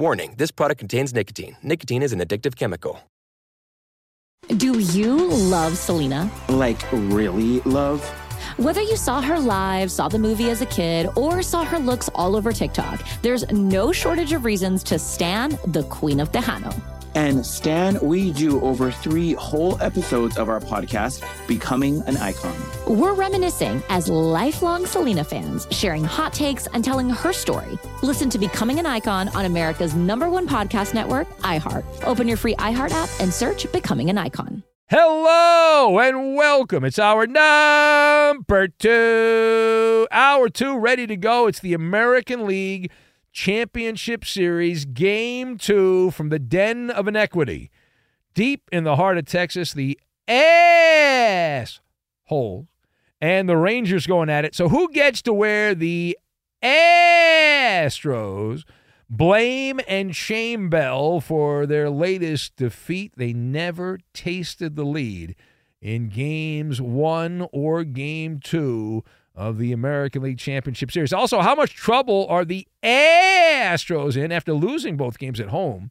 Warning this product contains nicotine. Nicotine is an addictive chemical. Do you love Selena? Like, really love? Whether you saw her live, saw the movie as a kid, or saw her looks all over TikTok, there's no shortage of reasons to stan the Queen of Tejano. And Stan, we do over three whole episodes of our podcast, Becoming an Icon. We're reminiscing as lifelong Selena fans, sharing hot takes and telling her story. Listen to Becoming an Icon on America's number one podcast network, iHeart. Open your free iHeart app and search Becoming an Icon. Hello and welcome. It's our number two, hour two, ready to go. It's the American League Championship Series, game two from the Den of Inequity. Deep in the heart of Texas, the ass hole and the Rangers going at it. So, who gets to wear the Astros blame and shame bell for their latest defeat? They never tasted the lead in games one or game two of the American League Championship Series. Also, how much trouble are the Astros in after losing both games at home?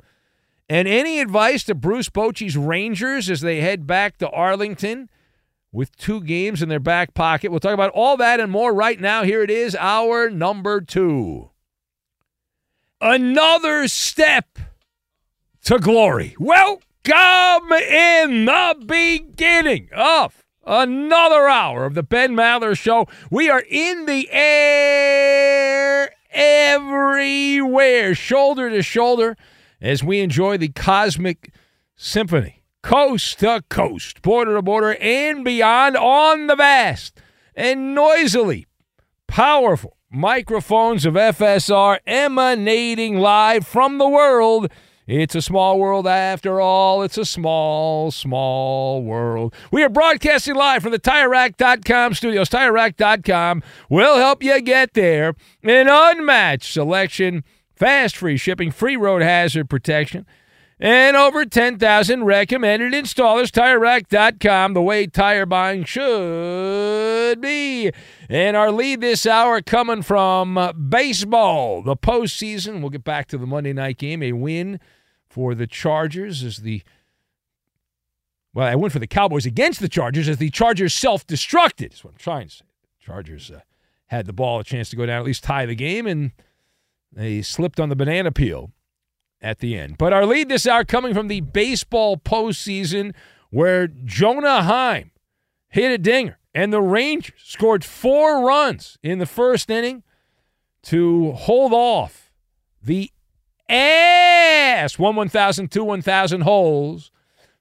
And any advice to Bruce Bochy's Rangers as they head back to Arlington with two games in their back pocket? We'll talk about all that and more right now. Here it is, our number two. Another step to glory. Welcome in the beginning of another hour of the Ben Maller Show. We are in the air everywhere, shoulder to shoulder, as we enjoy the cosmic symphony, coast to coast, border to border, and beyond on the vast and noisily powerful microphones of FSR emanating live from the world. It's a small world after all. It's a small, small world. We are broadcasting live from the TireRack.com studios. TireRack.com will help you get there. An unmatched selection, fast free shipping, free road hazard protection, and over 10,000 recommended installers. TireRack.com, the way tire buying should be. And our lead this hour coming from baseball, the postseason. We'll get back to the Monday night game. A win for the Chargers as the well, I went for the Cowboys against the Chargers as the Chargers self-destructed. Is what I'm trying to say. Chargers uh, had the ball, a chance to go down, at least tie the game, and they slipped on the banana peel at the end. But our lead this hour coming from the baseball postseason, where Jonah Heim hit a dinger, and the Rangers scored four runs in the first inning to hold off the ass. One one thousand two one thousand holes.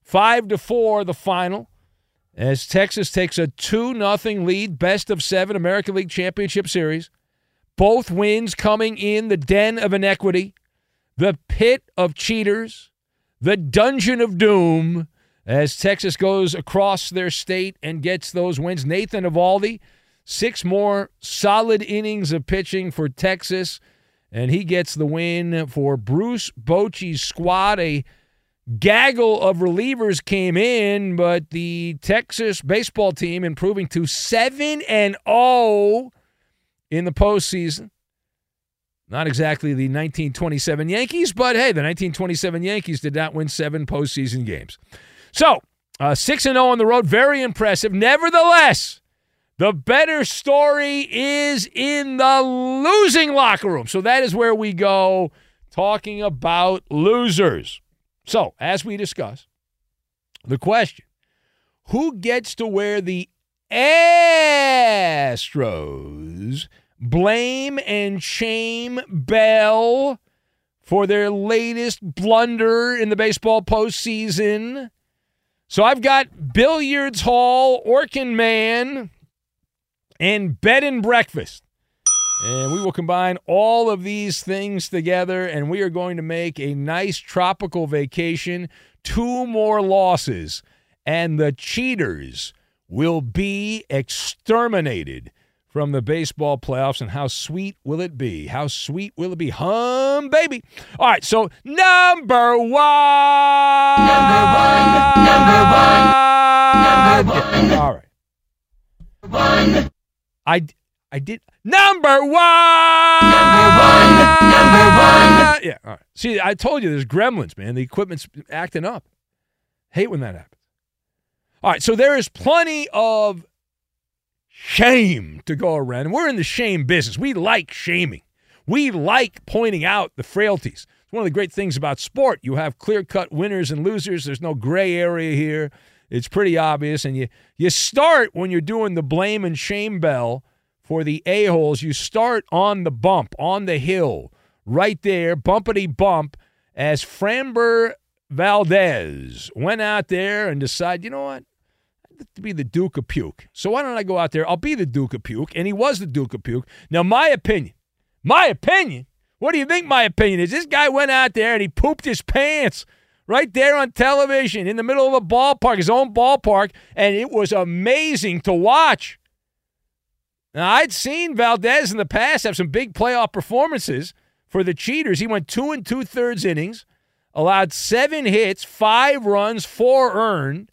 Five to four the final. As texas takes a 2 nothing lead best of seven american league championship series. Both wins coming in the den of inequity. The pit of cheaters. The dungeon of doom. As texas goes across their state and gets those wins. Nathan Eovaldi, six more solid innings of pitching for texas and he gets the win for Bruce Bochy's squad. A gaggle of relievers came in, but the Texas baseball team improving to 7 and 0 in the postseason. Not exactly the 1927 Yankees, but hey, the 1927 Yankees did not win seven postseason games. So, uh, 6 0 on the road, very impressive. Nevertheless, the better story is in the losing locker room. So that is where we go talking about losers. So, as we discuss, the question who gets to wear the Astros blame and shame bell for their latest blunder in the baseball postseason? So I've got Billiards Hall, Orkin Man, and Bed and Breakfast. And we will combine all of these things together, and we are going to make a nice tropical vacation. Two more losses, and the cheaters will be exterminated from the baseball playoffs. And how sweet will it be? How sweet will it be? Hum, baby. All right, so number one. Number one. Number one. Number one. All right. One. I, I did. Number one. Number one. Number one. Yeah. All right. See, I told you there's gremlins, man. The equipment's acting up. Hate when that happens. All right. So there is plenty of shame to go around. And we're in the shame business. We like shaming. We like pointing out the frailties. It's one of the great things about sport. You have clear cut winners and losers. There's no gray area here. It's pretty obvious. And you, you start when you're doing the blame and shame bell for the a-holes. You start on the bump, on the hill, right there, bumpity bump, as Framber Valdez went out there and decided, you know what? to be the Duke of Puke. So why don't I go out there? I'll be the Duke of Puke. And he was the Duke of Puke. Now, my opinion, my opinion, what do you think my opinion is? This guy went out there and he pooped his pants right there on television in the middle of a ballpark, his own ballpark, and it was amazing to watch. Now, I'd seen Valdez in the past have some big playoff performances for the Cheaters. He went two and two thirds innings, allowed seven hits, five runs, four earned.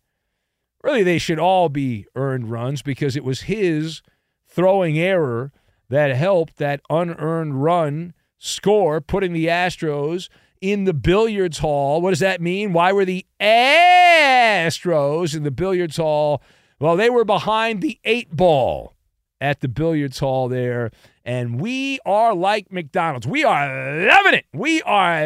Really, they should all be earned runs because it was his throwing error that helped that unearned run score, putting the Astros in the billiards hall. What does that mean? Why were the Astros in the billiards hall? Well, they were behind the eight ball at the billiards hall there. And we are like McDonald's. We are loving it. We are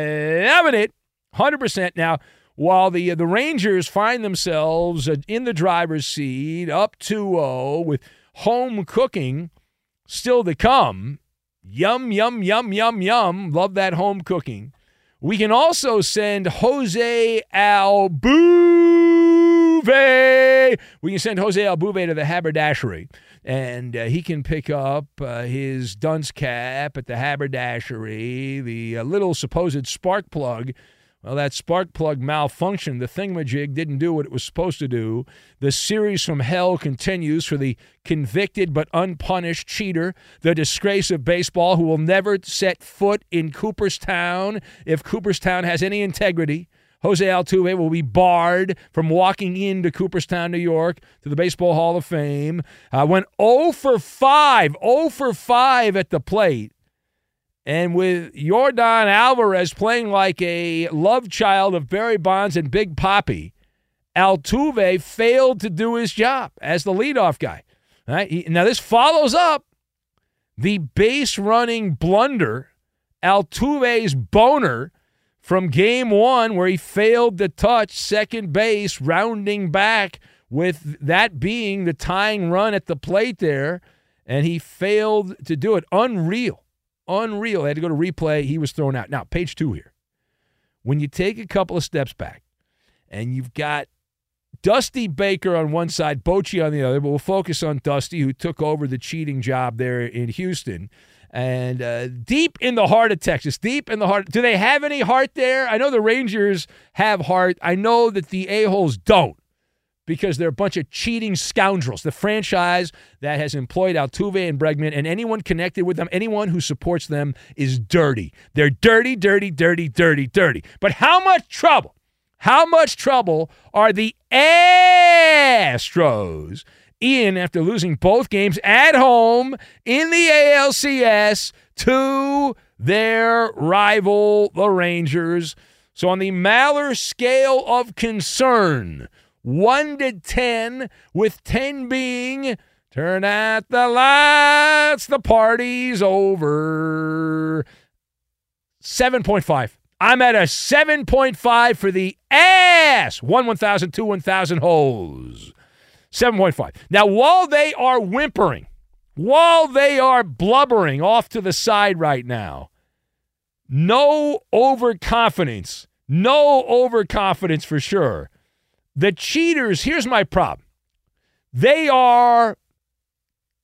loving it 100%. Now, while the, uh, the Rangers find themselves uh, in the driver's seat, up 2 0 with home cooking still to come. Yum, yum, yum, yum, yum. Love that home cooking. We can also send Jose Altuve. We can send Jose Altuve to the haberdashery, and uh, he can pick up uh, his dunce cap at the haberdashery, the uh, little supposed spark plug well, that spark plug malfunctioned. The thingamajig didn't do what it was supposed to do. The series from hell continues for the convicted but unpunished cheater, the disgrace of baseball, who will never set foot in Cooperstown if Cooperstown has any integrity. Jose Altuve will be barred from walking into Cooperstown, New York, to the Baseball Hall of Fame. Uh, went 0 for 5, 0 for 5 at the plate. And with Yordan Alvarez playing like a love child of Barry Bonds and Big Poppy, Altuve failed to do his job as the leadoff guy. Now, this follows up the base running blunder, Altuve's boner from game one, where he failed to touch second base, rounding back with that being the tying run at the plate there. And he failed to do it. Unreal. Unreal. They had to go to replay. He was thrown out. Now, page two here. When you take a couple of steps back and you've got Dusty Baker on one side, Bochy on the other, but we'll focus on Dusty, who took over the cheating job there in Houston. And uh, deep in the heart of Texas, deep in the heart. Do they have any heart there? I know the Rangers have heart. I know that the A-holes don't because they're a bunch of cheating scoundrels. The franchise that has employed Altuve and Bregman and anyone connected with them, anyone who supports them, is dirty. They're dirty, dirty, dirty, dirty, dirty. But how much trouble? How much trouble are the Astros in after losing both games at home in the ALCS to their rival, the Rangers. So, on the Maller scale of concern, 1 to 10, with 10 being turn out the lights, the party's over. 7.5. I'm at a 7.5 for the ass. 1 1,000, 2 1,000 holes. 7.5. Now, while they are whimpering, while they are blubbering off to the side right now, no overconfidence. No overconfidence for sure. The cheaters, here's my problem. They are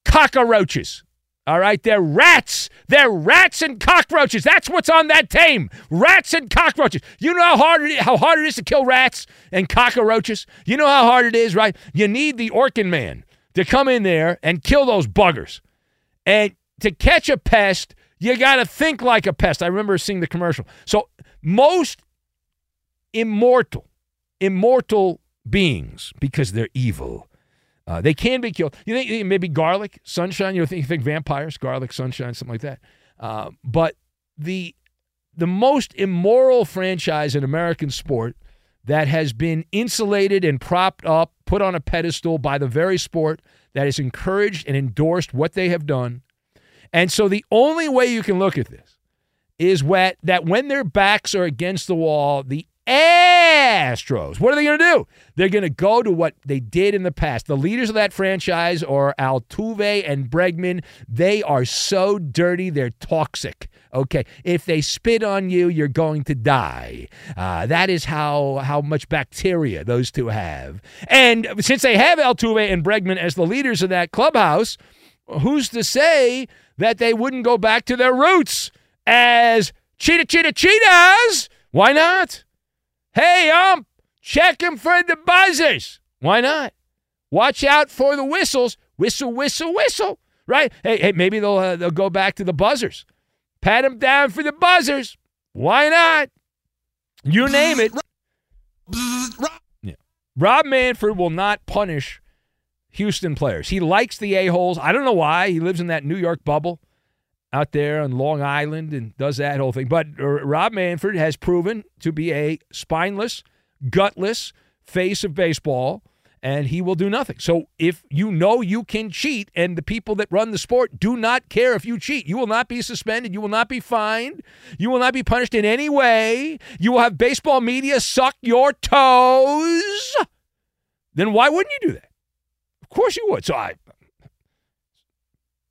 cockroaches. All right, they're rats. They're rats and cockroaches. That's what's on that team. Rats and cockroaches. You know how hard it is, how hard it is to kill rats and cockroaches. You know how hard it is, right? You need the Orkin man to come in there and kill those buggers. And to catch a pest, you got to think like a pest. I remember seeing the commercial. So most immortal, immortal beings because they're evil uh, they can be killed. You think maybe garlic, sunshine? You think, you think vampires, garlic, sunshine, something like that. Uh, but the the most immoral franchise in American sport that has been insulated and propped up, put on a pedestal by the very sport that has encouraged and endorsed what they have done. And so the only way you can look at this is what, that when their backs are against the wall, the Astros. What are they going to do? They're going to go to what they did in the past. The leaders of that franchise are Altuve and Bregman. They are so dirty, they're toxic. Okay, if they spit on you, you're going to die. Uh, that is how how much bacteria those two have. And since they have Altuve and Bregman as the leaders of that clubhouse, who's to say that they wouldn't go back to their roots as cheetah, cheetah, cheetahs? Why not? Hey, ump, check him for the buzzers. Why not? Watch out for the whistles. Whistle, whistle, whistle. Right? Hey, hey, maybe they'll uh, they'll go back to the buzzers. Pat him down for the buzzers. Why not? You name it. Yeah. Rob Manfred will not punish Houston players. He likes the a-holes. I don't know why. He lives in that New York bubble out there on Long Island and does that whole thing. But Rob Manfred has proven to be a spineless, gutless face of baseball, and he will do nothing. So if you know you can cheat, and the people that run the sport do not care if you cheat, you will not be suspended, you will not be fined, you will not be punished in any way, you will have baseball media suck your toes, then why wouldn't you do that? Of course you would. So I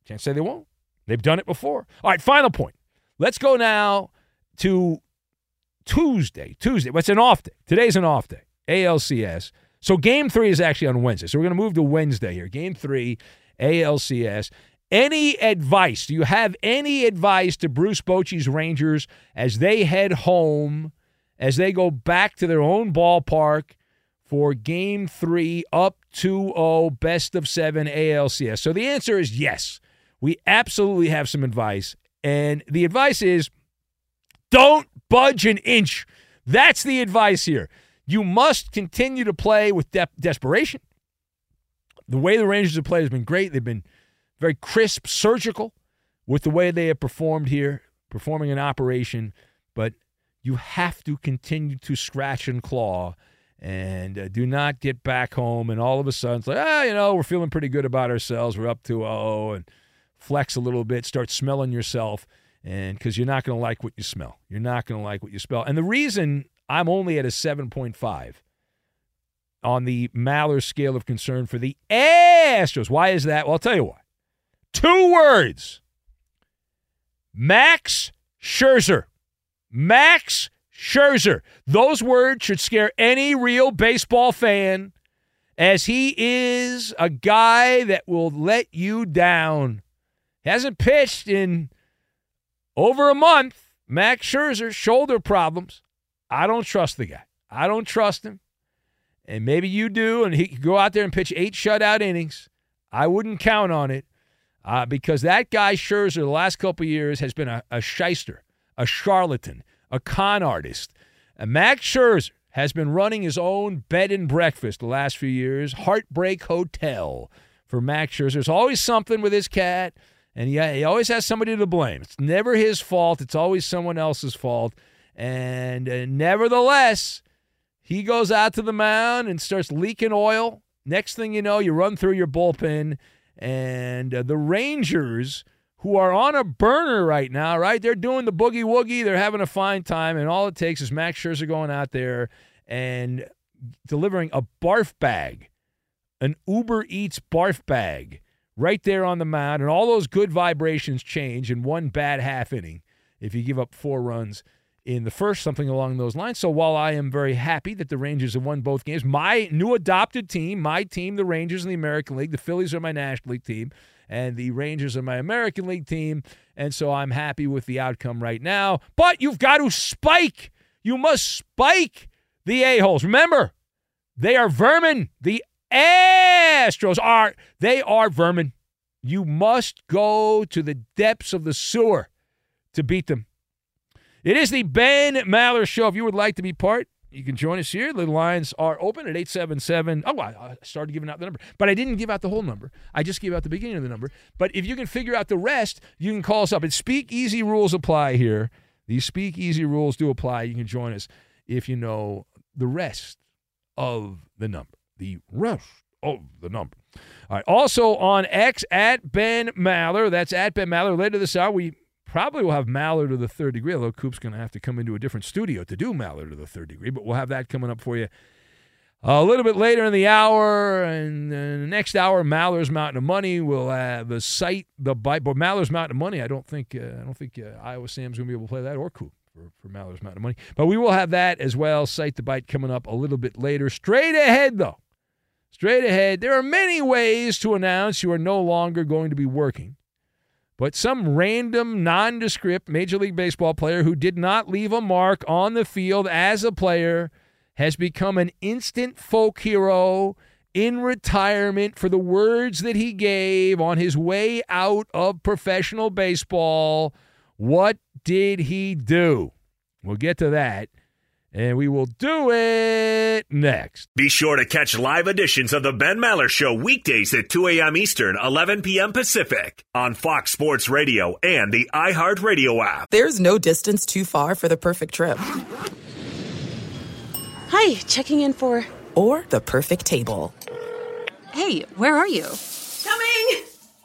can't say they won't. They've done it before. All right, final point. Let's go now to Tuesday. Tuesday. What's an off day? Today's an off day. ALCS. So game three is actually on Wednesday. So we're going to move to Wednesday here. Game three, ALCS. Any advice? Do you have any advice to Bruce Bochy's Rangers as they head home, as they go back to their own ballpark for game three, up 2 0, best of seven ALCS? So the answer is yes we absolutely have some advice. And the advice is don't budge an inch. That's the advice here. You must continue to play with de- desperation. The way the Rangers have played has been great. They've been very crisp, surgical with the way they have performed here, performing an operation. But you have to continue to scratch and claw and uh, do not get back home and all of a sudden it's like, ah, you know, we're feeling pretty good about ourselves. We're up to 0 and – flex a little bit, start smelling yourself, and because you're not going to like what you smell. You're not going to like what you smell. And the reason I'm only at a 7.5 on the Maller scale of concern for the Astros, why is that? Well, I'll tell you why. Two words Max Scherzer. Max Scherzer. Those words should scare any real baseball fan as he is a guy that will let you down. Hasn't pitched in over a month. Max Scherzer, shoulder problems. I don't trust the guy. I don't trust him. And maybe you do, and he could go out there and pitch eight shutout innings. I wouldn't count on it uh, because that guy, Scherzer, the last couple years has been a, a shyster, a charlatan, a con artist. And Max Scherzer has been running his own bed and breakfast the last few years, Heartbreak Hotel for Max Scherzer. There's always something with his cat And he, he always has somebody to blame. It's never his fault, it's always someone else's fault. And uh, nevertheless, he goes out to the mound and starts leaking oil. Next thing you know, you run through your bullpen, and uh, the Rangers, who are on a burner right now, right? They're doing the boogie woogie. They're having a fine time, and all it takes is Max Scherzer going out there and delivering a barf bag, an Uber Eats barf bag, right there on the mound, and all those good vibrations change in one bad half inning if you give up four runs in the first, something along those lines. So while I am very happy that the Rangers have won both games, my new adopted team, my team, the Rangers in the American League, the Phillies are my National League team, and the Rangers are my American League team. And so I'm happy with the outcome right now. But you've got to spike. You must spike the a-holes. Remember, they are vermin. The Astros are, they are vermin. You must go to the depths of the sewer to beat them. It is the Ben Maller Show. If you would like to be part, you can join us here. The lines are open at 877. Oh, I started giving out the number, but I didn't give out the whole number. I just gave out the beginning of the number. But if you can figure out the rest, you can call us up. It's Speak Easy rules apply here. These Speak Easy rules do apply. You can join us if you know the rest of the number. The rest of the number. All right. Also on X at Ben Maller. That's at Ben Maller. Later this hour, we probably will have Maller to the third degree, although Coop's going to have to come into a different studio to do Maller to the third degree. But we'll have that coming up for you a little bit later in the hour. And the next hour, Maller's Mountain of Money. We'll have the site, the bite. But Maller's Mountain of Money, I don't think, uh, I don't think uh, Iowa Sam's going to be able to play that or Coop. For, for Maller's Mountain of Money. But we will have that as well. Cite the bite coming up a little bit later. Straight ahead, though. Straight ahead. There are many ways to announce you are no longer going to be working but some random, nondescript Major League Baseball player who did not leave a mark on the field as a player has become an instant folk hero in retirement for the words that he gave on his way out of professional baseball. What did he do? We'll get to that and we will do it next. Be sure to catch live editions of the Ben Maller Show weekdays at 2 a.m. Eastern, 11 p.m. Pacific on Fox Sports Radio and the iHeartRadio app. There's no distance too far for the perfect trip. Hi, checking in for. Or the perfect table. Hey, where are you? Coming!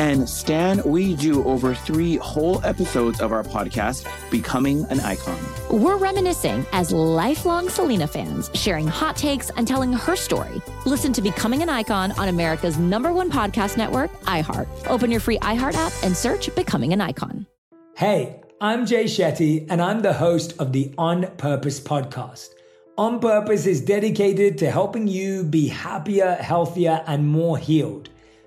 And Stan, we do over three whole episodes of our podcast, Becoming an Icon. We're reminiscing as lifelong Selena fans, sharing hot takes and telling her story. Listen to Becoming an Icon on America's number one podcast network, iHeart. Open your free iHeart app and search Becoming an Icon. Hey, I'm Jay Shetty, and I'm the host of the On Purpose podcast. On Purpose is dedicated to helping you be happier, healthier, and more healed.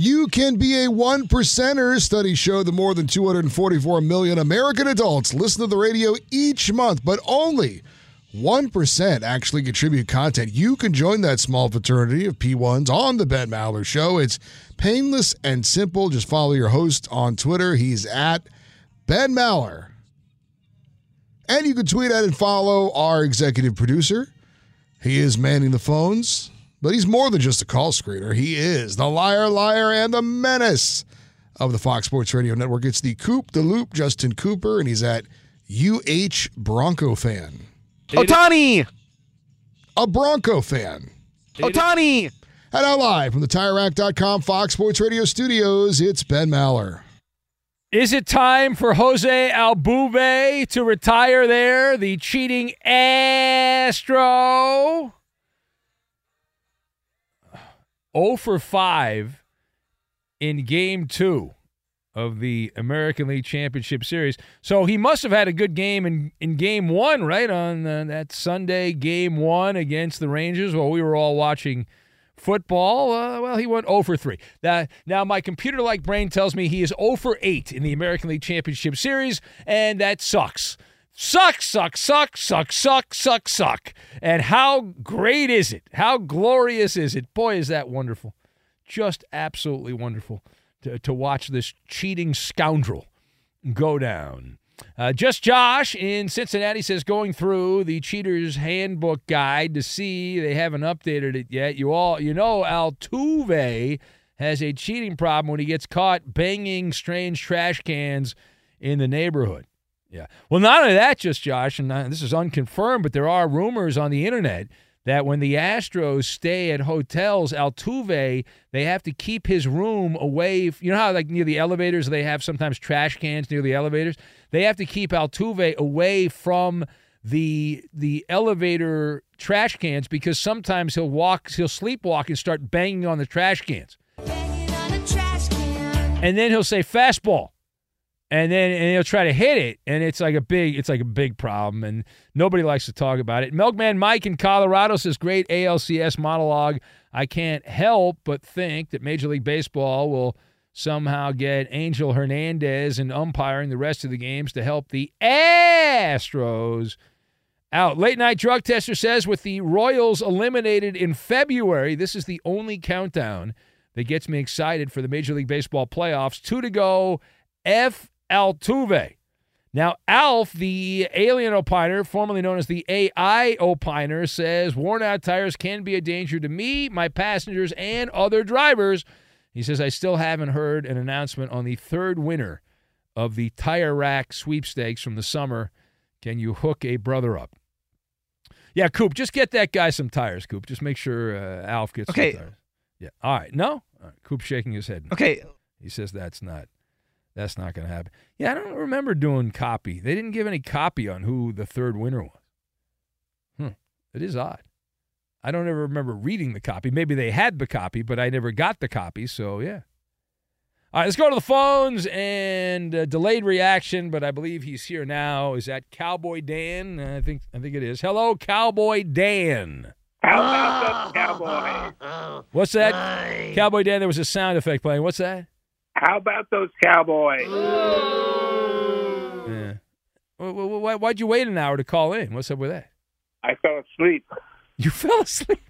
You can be a one percenter. Studies show that more than 244 million American adults listen to the radio each month, but only 1% actually contribute content. You can join that small fraternity of P1s on The Ben Maller Show. It's painless and simple. Just follow your host on Twitter. He's at Ben Maller. And you can tweet at and follow our executive producer. He is manning the phones, but he's more than just a call screener. He is the liar, liar, and the menace of the Fox Sports Radio Network. It's the Coop, the Loop, Justin Cooper, and he's at UH Bronco fan. Ohtani! A Bronco fan. Ohtani! And now live from the TireRack.com Fox Sports Radio studios, it's Ben Maller. Is it time for Jose Altuve to retire there, the cheating Astro? 0 for 5 in game two of the American League Championship Series. So he must have had a good game in, in game one, right? On uh, that Sunday, game one against the Rangers while we were all watching – Football, uh, well, he went 0 for 3. Now, now, my computer like brain tells me he is 0 for 8 in the American League Championship Series, and that sucks. Suck, suck, suck, suck, suck, suck, suck. And how great is it? How glorious is it? Boy, is that wonderful. Just absolutely wonderful to, to watch this cheating scoundrel go down. Uh, just Josh in Cincinnati says going through the Cheaters Handbook Guide to see they haven't updated it yet. You all, you know, Altuve has a cheating problem when he gets caught banging strange trash cans in the neighborhood. Yeah. Well, not only that, just Josh, and uh, this is unconfirmed, but there are rumors on the internet that when the Astros stay at hotels, Altuve, they have to keep his room away. You know how, like near the elevators, they have sometimes trash cans near the elevators? They have to keep Altuve away from the the elevator trash cans because sometimes he'll walk, he'll sleepwalk and start banging on the trash cans. Trash can. And then he'll say fastball and then and he'll try to hit it, and it's like a big, it's like a big problem, and nobody likes to talk about it. Milkman Mike in Colorado says, "Great ALCS monologue. I can't help but think that Major League Baseball will somehow get Angel Hernandez and umpiring the rest of the games to help the Astros." Out. Late night drug tester says with the Royals eliminated in February, this is the only countdown that gets me excited for the Major League Baseball playoffs. Two to go. F Altuve. Now, Alf, the alien opiner, formerly known as the AI opiner, says worn out tires can be a danger to me, my passengers, and other drivers. He says, I still haven't heard an announcement on the third winner of the tire rack sweepstakes from the summer. Can you hook a brother up? Yeah, Coop, just get that guy some tires, Coop. Just make sure uh, Alf gets okay. some tires. Yeah. All right. No? All right. Coop shaking his head. Okay. He says that's not. That's not going to happen. Yeah, I don't remember doing copy. They didn't give any copy on who the third winner was. Hmm. It is odd. I don't ever remember reading the copy. Maybe they had the copy, but I never got the copy. So, yeah. All right, let's go to the phones and uh, delayed reaction, but I believe he's here now. Is that Cowboy Dan? I think I think it is. Hello, Cowboy Dan. How about that, Cowboy? What's that? Cowboy Dan, there was a sound effect playing. What's that? How about those Cowboys? Yeah. Why, why'd you wait an hour to call in? What's up with that? I fell asleep. You fell asleep?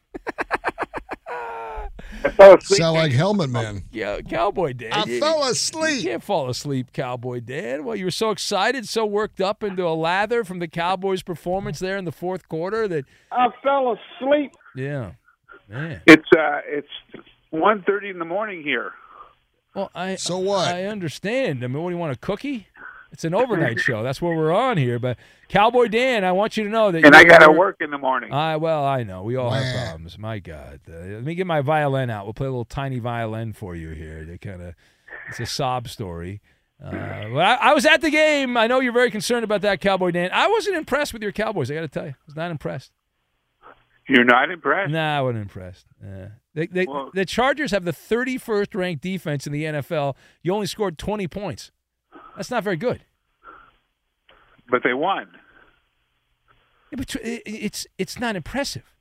I fell asleep. Sound like Helmet Man. Yeah, Cowboy Dan. I You- fell asleep. You can't fall asleep, Cowboy Dan. Well, you were so excited, so worked up into a lather from the Cowboys' performance there in the fourth quarter that, I fell asleep. yeah. Man. It's uh, it's one thirty in the morning here. Well, I So what? I understand. I mean, what do you want, a cookie? It's an overnight show. That's what we're on here. But Cowboy Dan, I want you to know that. And I you're- got to work in the morning. I well, I know we all have problems. My God, uh, let me get my violin out. We'll play a little tiny violin for you here. To kind of, it's a sob story. Uh, but I, I was at the game. I know you're very concerned about that, Cowboy Dan. I wasn't impressed with your Cowboys. I got to tell you, I was not impressed. You're not impressed? Nah, I wasn't impressed. Uh, they, they, Well- the Chargers have the 31st ranked defense in the NFL. You only scored 20 points. That's not very good. But they won. Yeah, but it's it's not impressive.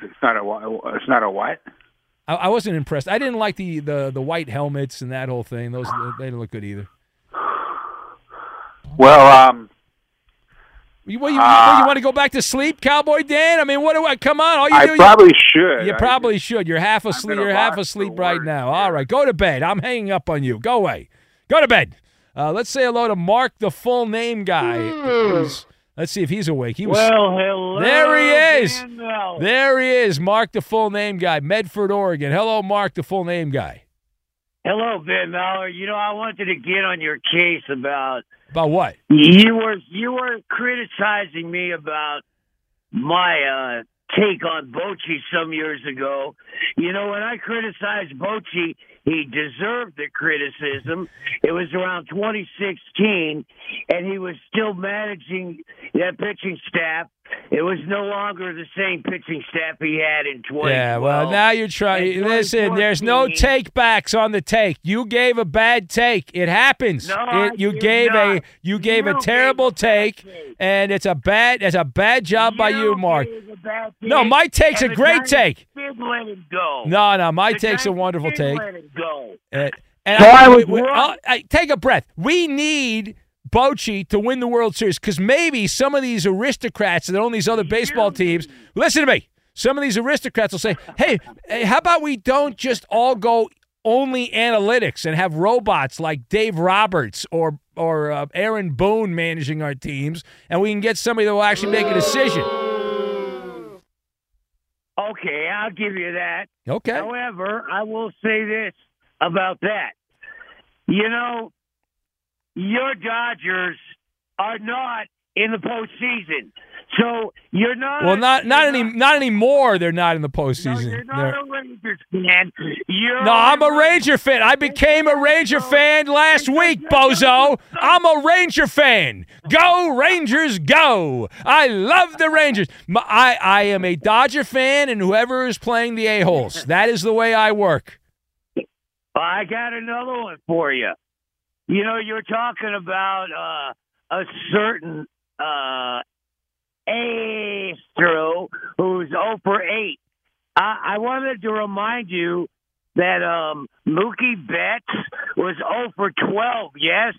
It's not a it's not a what? I, I wasn't impressed. I didn't like the, the the white helmets and that whole thing. Those they didn't look good either. Well, um, You, what, you, what, you want to go back to sleep, Cowboy Dan? I mean, what do I come on? All you I do, probably you, should. You I probably should. You're half asleep. You're half asleep right now. All right, go to bed. I'm hanging up on you. Go away. Go to bed. Uh, let's say hello to Mark, the full name guy. Let's see if he's awake. He was. Well, hello. There he is. Dan Mel. There he is, Mark, the full name guy, Medford, Oregon. Hello, Mark, the full name guy. Hello, Ben Mallard. You know, I wanted to get on your case about About what? you were you were criticizing me about my uh take on Bochy some years ago. You know, when I criticized Bochy, he deserved the criticism. It was around 2016, and he was still managing that pitching staff. It was no longer the same pitching staff he had in 2012. Yeah, well, now you're trying. Listen, there's no 2014 take backs on the take. You gave a bad take. It happens. No, It- you did gave a you gave a You terrible take, and it's a bad it's a bad job by you, Mark. No, my take's a great take. Did let him go. No, no, my The take's a wonderful take. Let him go. And So I was we- we- wrong. uh, uh, take a breath. We need Bochy to win the World Series because maybe some of these aristocrats that own these other baseball teams. Listen to me. Some of these aristocrats will say, "Hey, hey, how about we don't just all go only analytics and have robots like Dave Roberts or or uh, Aaron Boone managing our teams, and we can get somebody that will actually make a decision." Okay, I'll give you that. Okay. However, I will say this about that. You know, your Dodgers are not in the postseason, so you're not. Well, not not any not anymore. They're not in the postseason. You're not They're- a Rangers fan. You're No, I'm a Ranger fan. I became a Ranger fan last week, bozo. I'm a Ranger fan. Go Rangers, go! I love the Rangers. My- I I am a Dodger fan, and whoever is playing the a holes. That is the way I work. I got another one for you. You know, you're talking about uh, a certain uh, Astro who's 0 for 8. I, I wanted to remind you that um, Mookie Betts was 0 for 12, yes?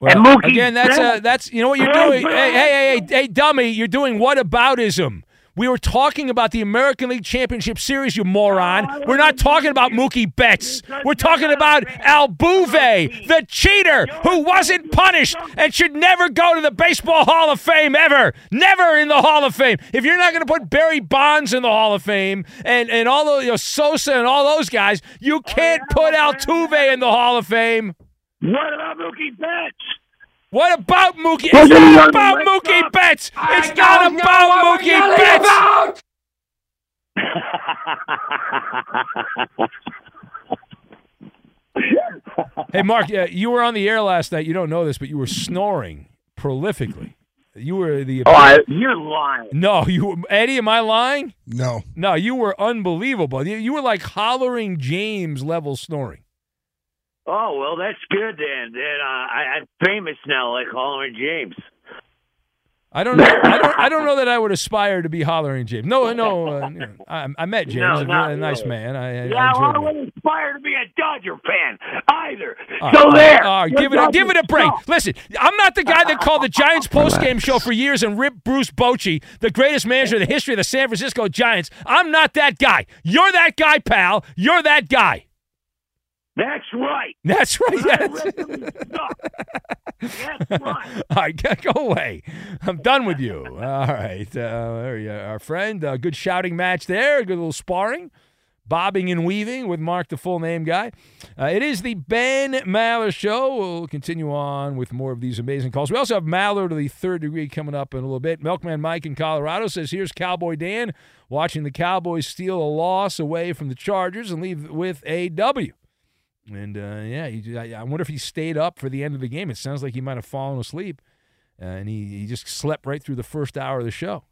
Well, and Mookie again, that's Betts- uh, that's you know what you're doing. Hey, hey, hey, hey, hey, dummy! You're doing what aboutism? We were talking about the American League Championship Series, you moron. We're not talking about Mookie Betts. We're talking about Altuve, the cheater who wasn't punished and should never go to the Baseball Hall of Fame ever. Never in the Hall of Fame. If you're not going to put Barry Bonds in the Hall of Fame and and all those you know, Sosa and all those guys, you can't put Altuve in the Hall of Fame. What about Mookie Betts? What about Mookie? It's not about wake Mookie up. Betts. It's not don't about what we're Mookie Betts. about. Hey, Mark, uh, you were on the air last night. You don't know this, but you were snoring prolifically. You were the. Oh, I- You're lying. No, you, Eddie. Am I lying? No. No, you were unbelievable. You, you were like hollering James level snoring. Oh well, that's good then. Then uh, I, I'm famous now, like Hollering James. I don't know. I don't. I don't know that I would aspire to be hollering James. No, no. Uh, you know, I, I met James. No, a, a nice really. man. I, yeah, I well, I wouldn't aspire to be a Dodger fan either. Right, so all right, there. all right, Your give it, a, give it a break. suck. Listen, I'm not the guy that called the Giants postgame show for years and ripped Bruce Bochy, the greatest manager in the history of the San Francisco Giants. I'm not that guy. You're that guy, pal. You're that guy. That's right. That's right. That's, reckon you suck. That's right. all right, go away. I'm done with you. All right, uh, there you are, our friend. Uh, good shouting match there. A good little sparring. Bobbing and weaving with Mark, the full name guy. Uh, it is the Ben Maller Show. We'll continue on with more of these amazing calls. We also have Maller to the third degree coming up in a little bit. Milkman Mike in Colorado says, Here's Cowboy Dan watching the Cowboys steal a loss away from the Chargers and leave with a W. And uh, yeah, he, I, I wonder if he stayed up for the end of the game. It sounds like he might have fallen asleep, uh, and he, he just slept right through the first hour of the show.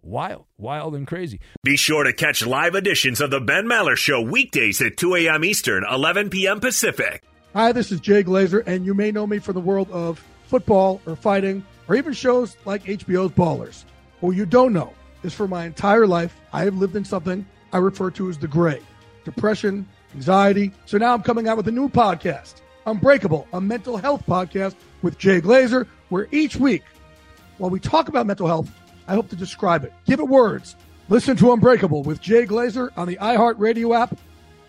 Wild, wild, and crazy. Be sure to catch live editions of the Ben Maller Show weekdays at 2 a.m. Eastern, 11 p.m. Pacific. Hi, this is Jay Glazer, and you may know me from the world of football or fighting or even shows like HBO's Ballers. But what you don't know is for my entire life, I have lived in something I refer to as the gray depression, anxiety. So now I'm coming out with a new podcast, Unbreakable, a mental health podcast with Jay Glazer, where each week, while we talk about mental health, I hope to describe it, give it words. Listen to Unbreakable with Jay Glazer on the iHeartRadio app,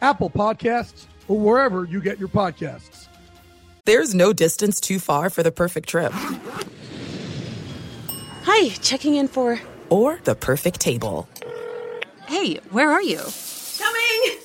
Apple Podcasts, or wherever you get your podcasts. There's no distance too far for the perfect trip. Hi, checking in for. Or the perfect table. Hey, where are you? Coming!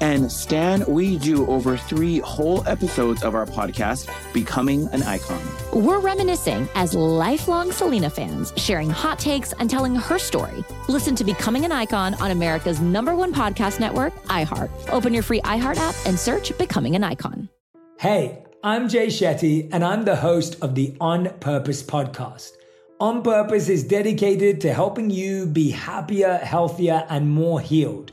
And Stan, we do over three whole episodes of our podcast, Becoming an Icon. We're reminiscing as lifelong Selena fans, sharing hot takes and telling her story. Listen to Becoming an Icon on America's number one podcast network, iHeart. Open your free iHeart app and search Becoming an Icon. Hey, I'm Jay Shetty, and I'm the host of the On Purpose podcast. On Purpose is dedicated to helping you be happier, healthier, and more healed.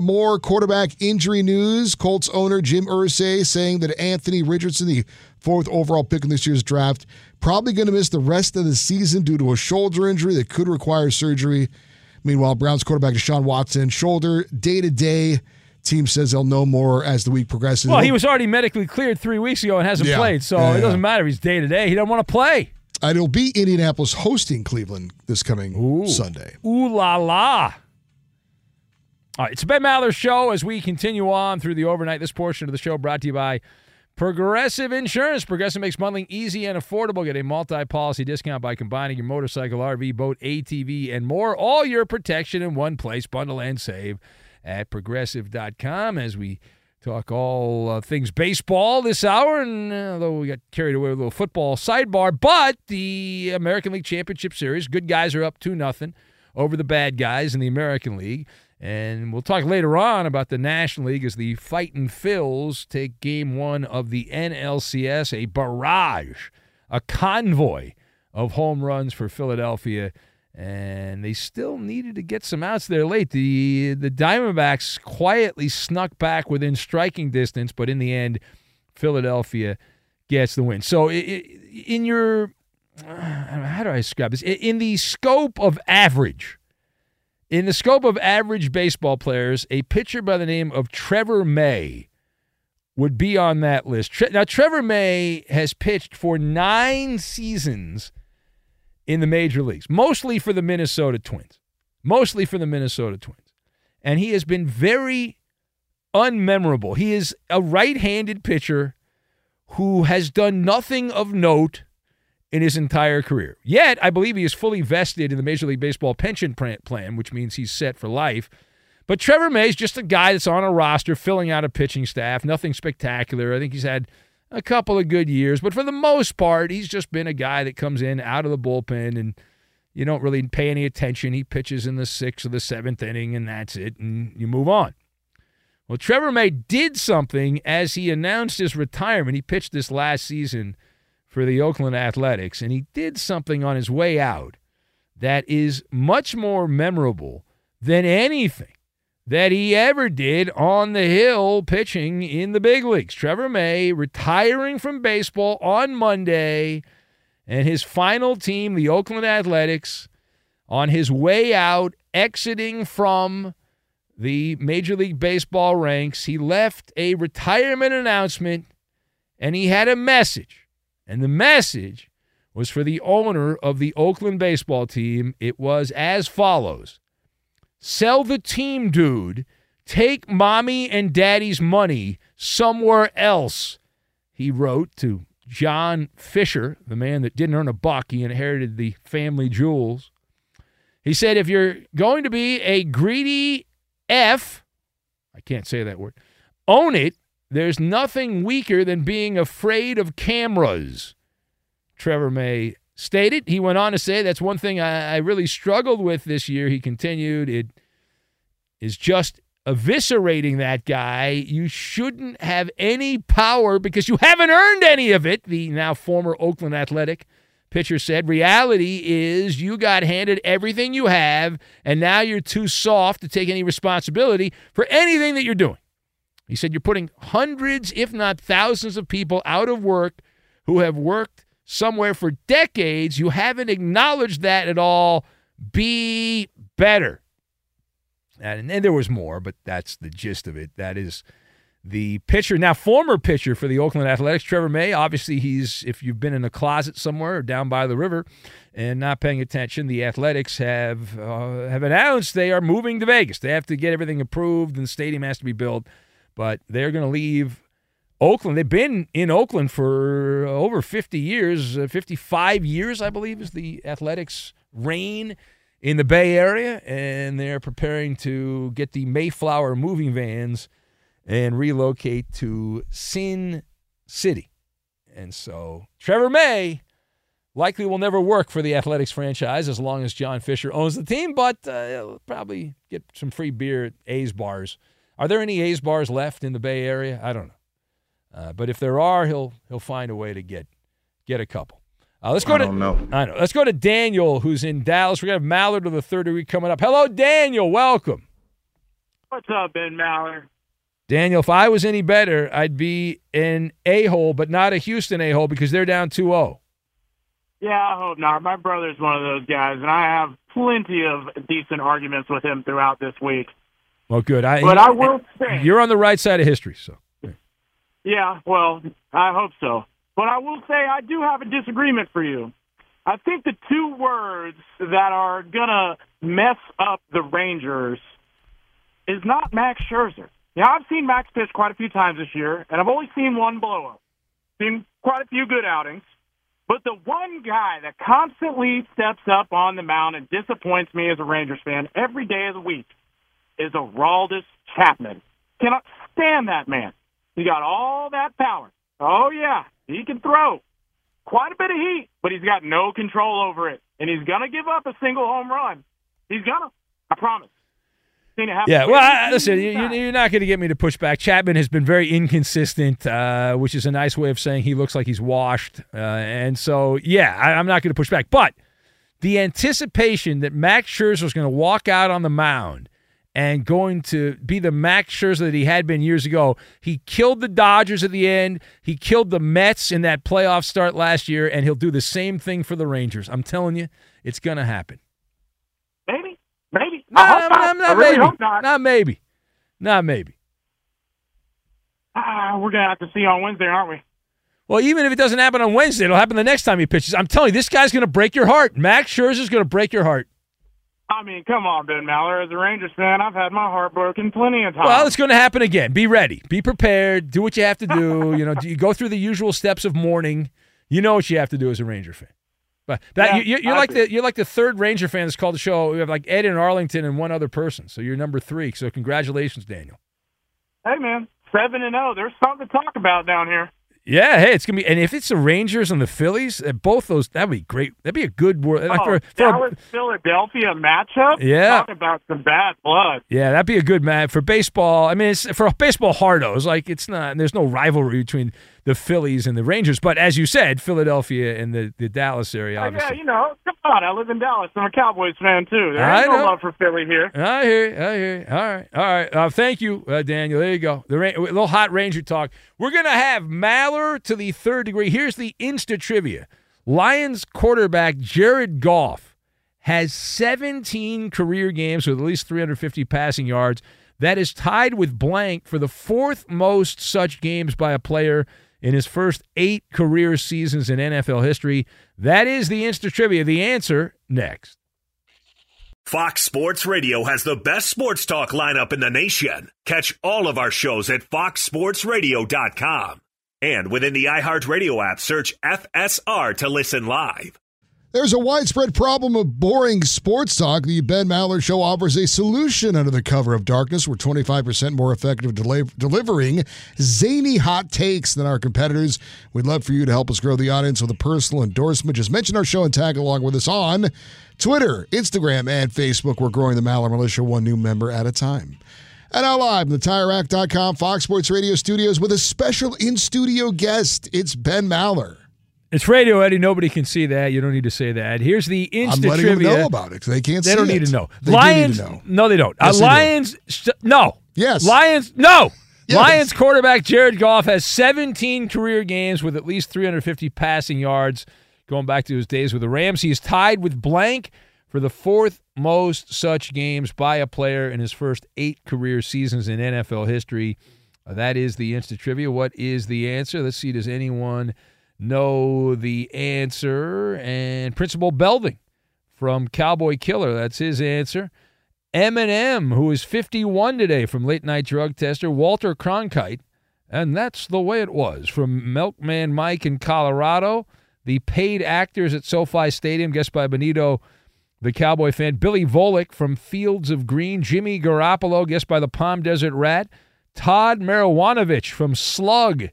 More quarterback injury news. Colts owner Jim Irsay saying that Anthony Richardson, the fourth overall pick in this year's draft, probably going to miss the rest of the season due to a shoulder injury that could require surgery. Meanwhile, Browns quarterback Deshaun Watson, shoulder day to day. Team says they'll know more as the week progresses. Well, he was already medically cleared three weeks ago and hasn't Yeah. played, so Yeah, it yeah. doesn't matter if he's day to day. He doesn't want to play. And it'll be Indianapolis hosting Cleveland this coming Sunday. Ooh la la. All right, it's Ben Maller Show as we continue on through the overnight. This portion of the show brought to you by Progressive Insurance. Progressive makes bundling easy and affordable. Get a multi policy discount by combining your motorcycle, RV, boat, ATV, and more. All your protection in one place. Bundle and save at progressive.com as we talk all uh, things baseball this hour. And uh, although we got carried away with a little football sidebar, but the American League Championship Series, good guys are up 2 nothing over the bad guys in the American League. And we'll talk later on about the National League as the Fightin' Phils take game one of the NLCS, a barrage, a convoy of home runs for Philadelphia. And they still needed to get some outs there late. The the Diamondbacks quietly snuck back within striking distance, but in the end, Philadelphia gets the win. So, in your uh, how do I describe this? In the scope of average, in the scope of average baseball players, a pitcher by the name of Trevor May would be on that list. Tre- now, Trevor May has pitched for nine seasons in the major leagues, mostly for the Minnesota Twins. Mostly for the Minnesota Twins. And he has been very unmemorable. He is a right handed pitcher who has done nothing of note in his entire career. Yet, I believe he is fully vested in the Major League Baseball pension plan, which means he's set for life. But Trevor May is just a guy that's on a roster filling out a pitching staff. Nothing spectacular. I think he's had a couple of good years, but for the most part, he's just been a guy that comes in out of the bullpen and you don't really pay any attention. He pitches in the sixth or the seventh inning, and that's it, and you move on. Well, Trevor May did something as he announced his retirement. He pitched this last season for the Oakland Athletics, and he did something on his way out that is much more memorable than anything that he ever did on the hill pitching in the big leagues. Trevor May retiring from baseball on Monday, and his final team, the Oakland Athletics, on his way out, exiting from the Major League Baseball ranks, he left a retirement announcement and he had a message. And the message was for the owner of the Oakland baseball team. It was as follows Sell the team, dude. Take mommy and daddy's money somewhere else, he wrote to John Fisher, the man that didn't earn a buck. He inherited the family jewels. He said, if you're going to be a greedy F, I can't say that word, own it. There's nothing weaker than being afraid of cameras. Trevor May stated. He went on to say, That's one thing I, I really struggled with this year. He continued, It is just eviscerating that guy. You shouldn't have any power because you haven't earned any of it, the now former Oakland Athletic pitcher said. Reality is you got handed everything you have, and now you're too soft to take any responsibility for anything that you're doing. He said you're putting hundreds, if not thousands, of people out of work who have worked somewhere for decades. You haven't acknowledged that at all. Be better. And, and there was more, but that's the gist of it. That is the pitcher, now former pitcher for the Oakland Athletics, Trevor May. Obviously, he's, if you've been in a closet somewhere or down by the river and not paying attention, the Athletics have, uh, have announced they are moving to Vegas. They have to get everything approved and the stadium has to be built, but they're going to leave Oakland. They've been in Oakland for over 50 years, uh, 55 years, I believe, is the Athletics' reign in the Bay Area, and they're preparing to get the Mayflower moving vans and relocate to Sin City. And so Trevor May likely will never work for the Athletics franchise as long as John Fisher owns the team, but uh, probably get some free beer at A's bars. Are there any A's bars left in the Bay Area? I don't know. Uh, but if there are, he'll he'll find a way to get get a couple. Uh, let's go I to don't know. I know. Let's go to Daniel, who's in Dallas. We're gonna have Maller of the third degree coming up. Hello, Daniel. Welcome, What's up, Ben Maller? Daniel. If I was any better, I'd be an a hole, but not a Houston a hole because they're down 2-0. Yeah, I hope not. My brother's one of those guys, and I have plenty of decent arguments with him throughout this week. Well, good. I, But I will say- you're on the right side of history. So Yeah, well, I hope so. But I will say I do have a disagreement for you. I think the two words that are gonna mess up the Rangers is not Max Scherzer. Now I've seen Max pitch quite a few times this year, and I've only seen one blow up. Seen quite a few good outings. But the one guy that constantly steps up on the mound and disappoints me as a Rangers fan every day of the week is Aroldis Chapman. Cannot stand that man. He got all that power. Oh yeah, he can throw quite a bit of heat, but he's got no control over it, and he's gonna give up a single home run. He's gonna. I promise. Seen it happen Yeah, well, I, listen, you, you're not going to get me to push back. Chapman has been very inconsistent, uh, which is a nice way of saying he looks like he's washed. Uh, and so, yeah, I, I'm not going to push back. But the anticipation that Max Scherzer is going to walk out on the mound and going to be the Max Scherzer that he had been years ago, he killed the Dodgers at the end. He killed the Mets in that playoff start last year, and he'll do the same thing for the Rangers. I'm telling you, it's going to happen. Maybe, maybe. No, I hope not. Not I really maybe. hope not. Not maybe. Not maybe. Ah, we're gonna have to see on Wednesday, aren't we? Well, even if it doesn't happen on Wednesday, it'll happen the next time he pitches. I'm telling you, this guy's going to break your heart. Max Scherzer's going to break your heart. I mean, come on, Ben Maller. As a Rangers fan, I've had my heart broken plenty of times. Well, it's going to happen again. Be ready. Be prepared. Do what you have to do. you know, you go through the usual steps of mourning. You know what you have to do as a Ranger fan. But that Yeah, you, I like the you're like the third Ranger fan that's called the show. We have like Ed in Arlington and one other person. So you're number three. So congratulations, Daniel. Hey, man, seven and zero. There's something to talk about down here. Yeah, hey, it's gonna be, and if it's the Rangers and the Phillies, uh, both those, that'd be great. That'd be a good. Like oh, for, for Dallas Philadelphia matchup. Yeah. talk about some bad blood. yeah, that'd be a good match for baseball. I mean, it's for baseball hardos. Like it's not. There's no rivalry between the Phillies and the Rangers. But as you said, Philadelphia and the, the Dallas area, Oh, obviously. yeah, you know, come on. I live in Dallas. I'm a Cowboys fan too. There I ain't no love for Philly here. I hear you. I hear you. All right. All right. Uh, thank you, uh, Daniel. There you go. The ra- a little hot Ranger talk. We're going to have Maller to the third degree. Here's the Insta trivia Lions quarterback Jared Goff has 17 career games with at least 350 passing yards. That is tied with blank for the fourth most such games by a player in his first eight career seasons in NFL history. That is the Insta trivia. The answer next. Fox Sports Radio has the best sports talk lineup in the nation. Catch all of our shows at foxsportsradio.com. And within the iHeartRadio app, search FSR to listen live. There's a widespread problem of boring sports talk. The Ben Maller Show offers a solution under the cover of darkness. We're 25% more effective deli- delivering zany hot takes than our competitors. We'd love for you to help us grow the audience with a personal endorsement. Just mention our show and tag along with us on Twitter, Instagram, and Facebook. We're growing the Maller Militia one new member at a time. And now live in the TireRack.com Fox Sports Radio studios with a special in-studio guest. It's Ben Maller. It's radio, Eddie. Nobody can see that. You don't need to say that. Here's the Insta trivia I'm letting trivia. them know about it. They can't They don't need it. to know. They do need Lions. to know. No, they don't. Yes, uh, they. Lions. st- no. Yes. Lions. No. Yes. Lions quarterback Jared Goff has 17 career games with at least 350 passing yards, going back to his days with the Rams. He is tied with blank for the fourth most such games by a player in his first eight career seasons in NFL history. Uh, that is the instant trivia. What is the answer? Let's see. Does anyone know the answer? And Principal Belding from Cowboy Killer. That's his answer. Eminem, who is 51 today from late night drug tester, Walter Cronkite, and that's the way it was from Milkman Mike in Colorado. The paid actors at SoFi Stadium, guessed by Benito, the Cowboy fan. Billy Volek from Fields of Green. Jimmy Garoppolo, guessed by the Palm Desert Rat. Todd Marijuanovich from Slug,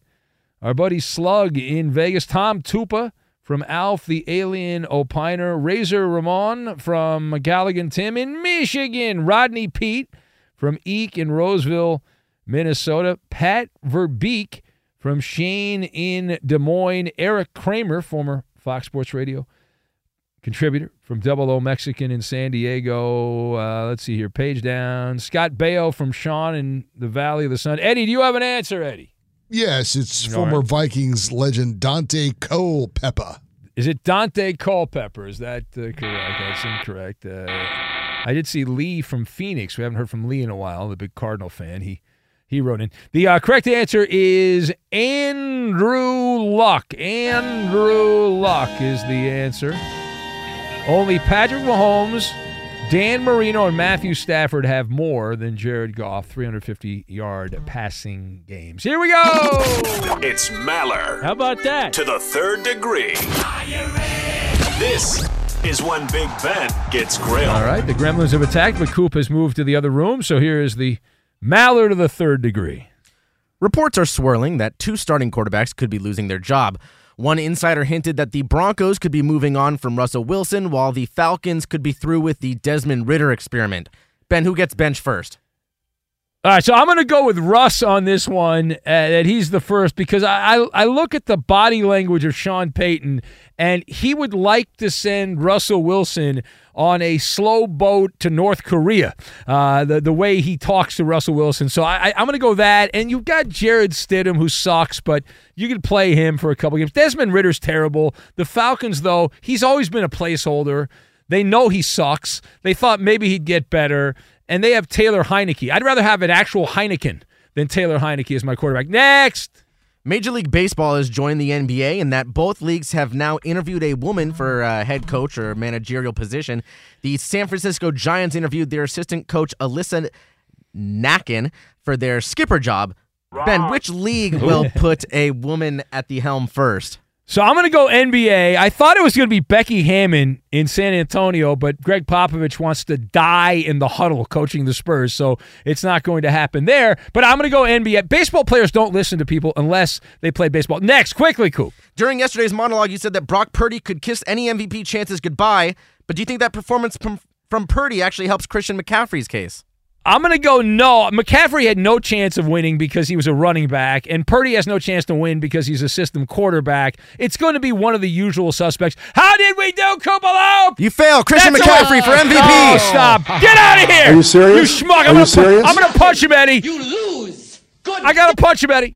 our buddy Slug in Vegas. Tom Tupa from Alf the Alien Opiner. Razor Ramon from Galligan Tim in Michigan. Rodney Peete from Eek in Roseville, Minnesota. Pat Verbeek from Shane in Des Moines. Eric Kramer, former Fox Sports Radio contributor from Double O Mexican in San Diego. Uh, let's see here. Page down. Scott Baio from Sean in the Valley of the Sun. Eddie, do you have an answer, Eddie? Yes, it's All former right. Vikings legend Dante Culpepper. Is it Dante Culpepper? Is that uh, correct? That's incorrect. Uh, I did see Lee from Phoenix. We haven't heard from Lee in a while, the big Cardinal fan. He he wrote in. The uh, correct answer is Andrew Luck. Andrew Luck is the answer. Only Patrick Mahomes, Dan Marino, and Matthew Stafford have more than Jared Goff, 350 yard passing games. Here we go. It's Maller. How about that? To the third degree. This is when Big Ben gets grilled. All right, the Gremlins have attacked, but Coop has moved to the other room. So here is the Maller of the third degree. Reports are swirling that two starting quarterbacks could be losing their job. One insider hinted that the Broncos could be moving on from Russell Wilson, while the Falcons could be through with the Desmond Ridder experiment. Ben, who gets benched first? All right, so I'm going to go with Russ on this one. Uh, that he's the first because I, I I look at the body language of Sean Payton, and he would like to send Russell Wilson on a slow boat to North Korea. Uh, the the way he talks to Russell Wilson, so I, I I'm going to go that. And you've got Jarrett Stidham who sucks, but you can play him for a couple games. Desmond Ridder's terrible. The Falcons, though, he's always been a placeholder. They know he sucks. They thought maybe he'd get better, and they have Taylor Heinicke. I'd rather have an actual Heineken than Taylor Heinicke as my quarterback. Next. Major League Baseball has joined the NBA, and that both leagues have now interviewed a woman for a head coach or managerial position. The San Francisco Giants interviewed their assistant coach Alyssa Nakken for their skipper job. Ben, which league will put a woman at the helm first? So I'm going to go NBA. I thought it was going to be Becky Hammon in San Antonio, but Gregg Popovich wants to die in the huddle coaching the Spurs, so it's not going to happen there. But I'm going to go NBA. Baseball players don't listen to people unless they play baseball. Next, quickly, Coop. During yesterday's monologue, you said that Brock Purdy could kiss any MVP chances goodbye, but do you think that performance from, from Purdy actually helps Christian McCaffrey's case? I'm going to go no. McCaffrey had no chance of winning because he was a running back, and Purdy has no chance to win because he's a system quarterback. It's going to be one of the usual suspects. How did we do, Kupalo? You fail. Christian That's McCaffrey a- for MVP. Oh, stop. Get out of here. Are you serious? You schmuck. Are I'm you gonna pu- serious? I'm going to punch him, Eddie. You lose. Good. I got to punch him, Eddie.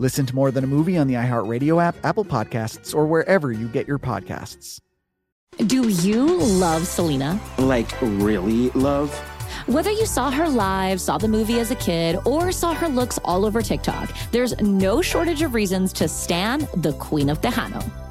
Listen to More Than a Movie on the iHeartRadio app, Apple Podcasts, or wherever you get your podcasts. Do you love Selena? Like, really love? Whether you saw her live, saw the movie as a kid, or saw her looks all over TikTok, there's no shortage of reasons to stan the Queen of Tejano.